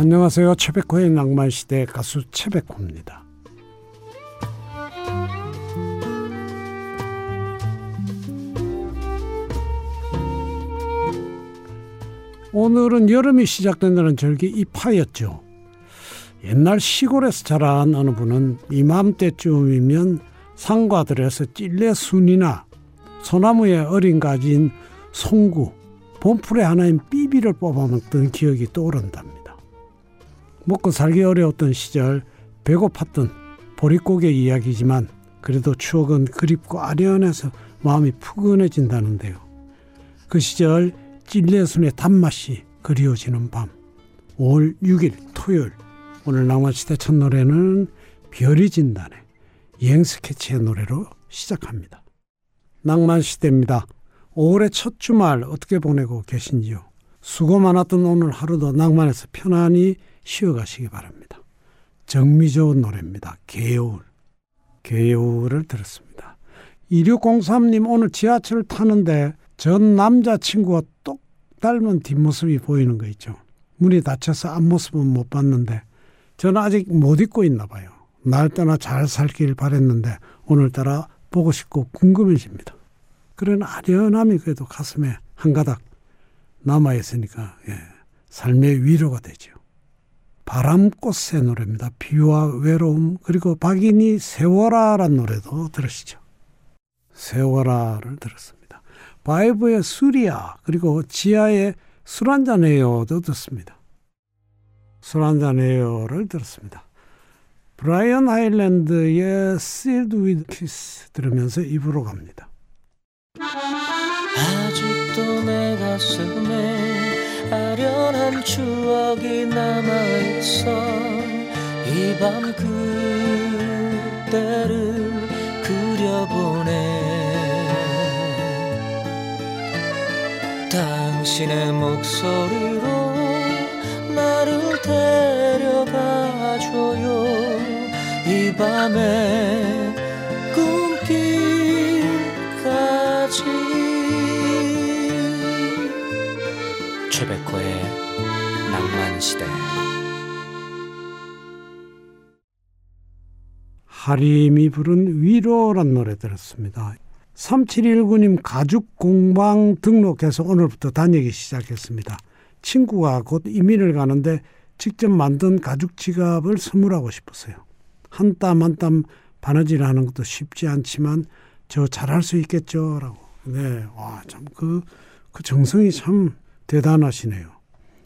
안녕하세요. 최백호의 낭만시대 가수 최백호입니다. 오늘은 여름이 시작된다는 절기 이파였죠. 옛날 시골에서 자란 어느 분은 이맘때쯤이면 상과들에서 찔레순이나 소나무에 어린 가지인 송구, 봄풀의 하나인 삐비를 뽑아먹던 기억이 떠오른답니다. 먹고 살기 어려웠던 시절 배고팠던 보릿고개 이야기지만 그래도 추억은 그립고 아련해서 마음이 푸근해진다는데요. 그 시절 찔레순의 단맛이 그리워지는 밤 5월 6일 토요일 오늘 낭만시대 첫 노래는 별이 진단의 여행 스케치의 노래로 시작합니다. 낭만시대입니다. 5월의 첫 주말 어떻게 보내고 계신지요? 수고 많았던 오늘 하루도 낭만에서 편안히 쉬어가시기 바랍니다. 정미 좋은 노래입니다. 개울. 개울을 들었습니다. 2603님 오늘 지하철 타는데 전 남자친구와 똑 닮은 뒷모습이 보이는 거 있죠. 문이 닫혀서 앞모습은 못 봤는데 저는 아직 못 잊고 있나 봐요. 날 떠나 잘 살길 바랬는데 오늘따라 보고 싶고 궁금해집니다. 그런 아련함이 그래도 가슴에 한 가닥 남아 있으니까 예, 삶의 위로가 되죠. 바람꽃의 노래입니다. 비와 외로움 그리고 박인이 세워라란 노래도 들으시죠. 세워라를 들었습니다. 바이브의 수리야 그리고 지하의 술 한잔해요도 듣습니다. 술 한잔해요를 들었습니다. 브라이언 하일랜드의 Sealed with Kiss 들으면서 입으로 갑니다. 아직도 내 가슴에 아련한 추억이 남아있어 이 밤 그때를 그려보네. 당신의 목소리로 나를 데려가줘요. 이 밤에 꿈길까지. 최백호의 낭만시대 하림이 부른 위로란 노래 들었습니다. 3719님 가죽 공방 등록해서 오늘부터 다니기 시작했습니다. 친구가 곧 이민을 가는데 직접 만든 가죽 지갑을 선물하고 싶었어요. 한 땀 한 땀 바느질 하는 것도 쉽지 않지만 저 잘할 수 있겠죠 라고. 네, 와, 참 그, 그 정성이 참 대단하시네요.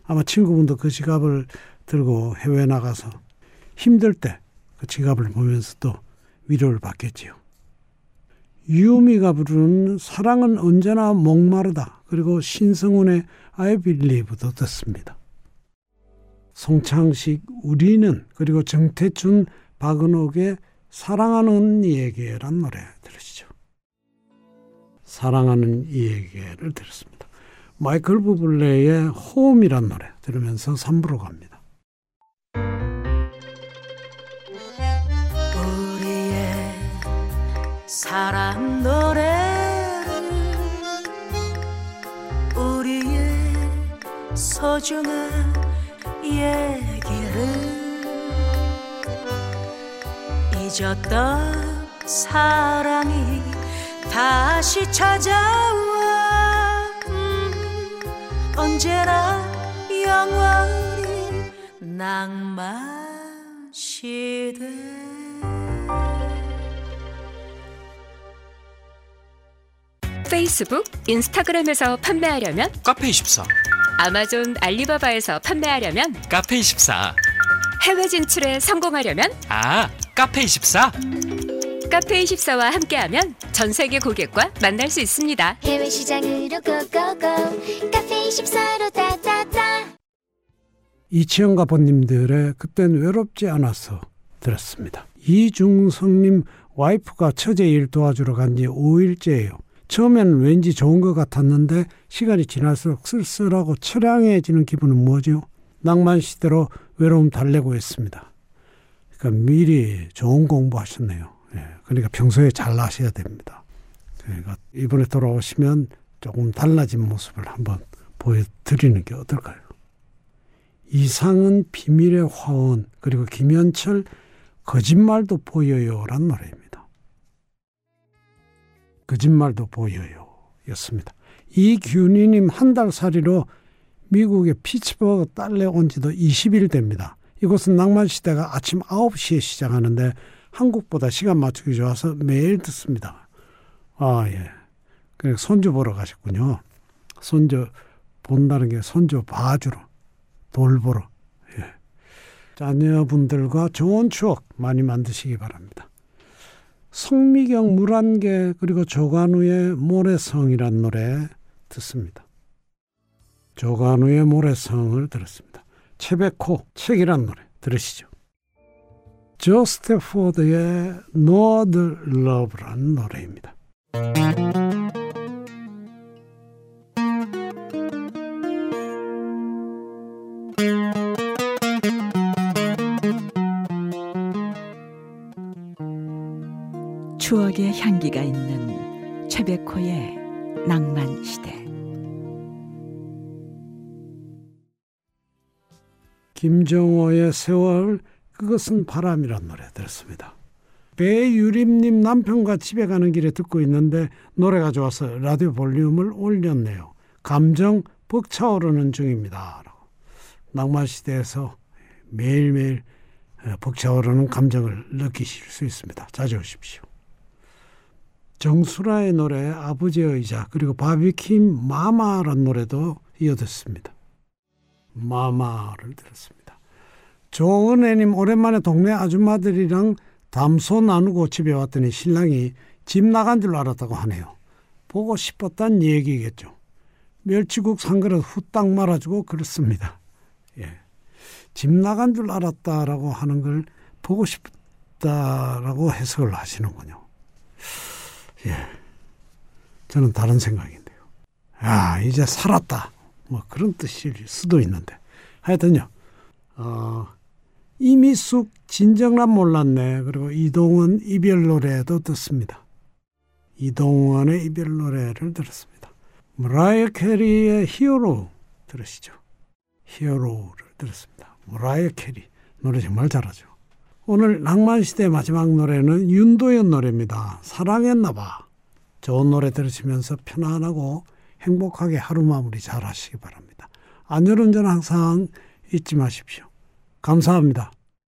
아마 친구분도 그 지갑을 들고 해외 나가서 힘들 때 그 지갑을 보면서 또 위로를 받겠지요. 유미가 부르는 사랑은 언제나 목마르다. 그리고 신성훈의 I Believe도 듣습니다. 송창식 우리는 그리고 정태춘 박은옥의 사랑하는 이에게란 노래 들으시죠. 사랑하는 이에게를 들었습니다. 마이클 부블레의 홈이란 노래 들으면서 3부로 갑니다. 사랑 노래를 우리의 소중한 얘기를 잊었던 사랑이 다시 찾아와. 음, 언제나 영원히 낭만 시대 페이스북, 인스타그램에서 판매하려면 카페24 아마존 알리바바에서 판매하려면 카페24 해외 진출에 성공하려면 아 카페24 카페24와 함께하면 전 세계 고객과 만날 수 있습니다. 해외 시장으로 고고고 카페 24로 따따따 이치영 가보님들의 그땐 외롭지 않아서 들었습니다. 이중성님 와이프가 처제 일 도와주러 간 지 5일째예요. 처음에는 왠지 좋은 것 같았는데 시간이 지날수록 쓸쓸하고 처량해지는 기분은 뭐죠? 낭만 시대로 외로움 달래고 있습니다. 그러니까 미리 좋은 공부하셨네요. 예, 그러니까 평소에 잘 나셔야 됩니다. 그러니까 이번에 돌아오시면 조금 달라진 모습을 한번 보여드리는 게 어떨까요? 이상은 비밀의 화원 그리고 김현철 거짓말도 보여요란 노래입니다. 거짓말도 보여요 였습니다. 이균희님 한 달 살이로 미국의 피츠버그 딸레 온 지도 20일 됩니다. 이곳은 낭만시대가 아침 9시에 시작하는데 한국보다 시간 맞추기 좋아서 매일 듣습니다. 아, 예. 그 손주 보러 가셨군요. 손주 본다는 게 손주 봐주러, 돌보러. 예. 자녀분들과 좋은 추억 많이 만드시기 바랍니다. 성미경 물안개 그리고 조관우의 모래성이란 노래 듣습니다. 조관우의 모래성을 들었습니다. 채베코 책이란 노래 들으시죠. 조 스태포드의 No Other Love란 노래입니다. 추억의 향기가 있는 최백호의 낭만 시대. 김정호의 세월 그것은 바람이란 노래 들었습니다. 배유림님 남편과 집에 가는 길에 듣고 있는데 노래가 좋아서 라디오 볼륨을 올렸네요. 감정 벅차오르는 중입니다. 낭만시대에서 매일매일 벅차오르는 감정을 느끼실 수 있습니다. 자주 오십시오. 정수라의 노래 아버지의 의자 그리고 바비킴 마마란 노래도 이어듣습니다. 마마를 들었습니다. 조은혜님 오랜만에 동네 아줌마들이랑 담소 나누고 집에 왔더니 신랑이 집 나간 줄 알았다고 하네요. 보고 싶었단 얘기겠죠. 멸치국 산 그릇 후딱 말아주고 그렇습니다. 예. 집 나간 줄 알았다라고 하는 걸 보고 싶다라고 해석을 하시는군요. 예. 저는 다른 생각인데요. 아, 이제 살았다. 뭐 그런 뜻일 수도 있는데. 하여튼요. 어, 이미숙 진정란 몰랐네. 그리고 이동원 이별 노래도 듣습니다. 이동원의 이별 노래를 들었습니다. 머라이어 캐리의 Hero 들으시죠. Hero를 들었습니다. 머라이어 캐리 노래 정말 잘하죠. 오늘 낭만시대 마지막 노래는 윤도현 노래입니다. 사랑했나봐. 좋은 노래 들으시면서 편안하고 행복하게 하루 마무리 잘 하시기 바랍니다. 안전운전 항상 잊지 마십시오. 감사합니다.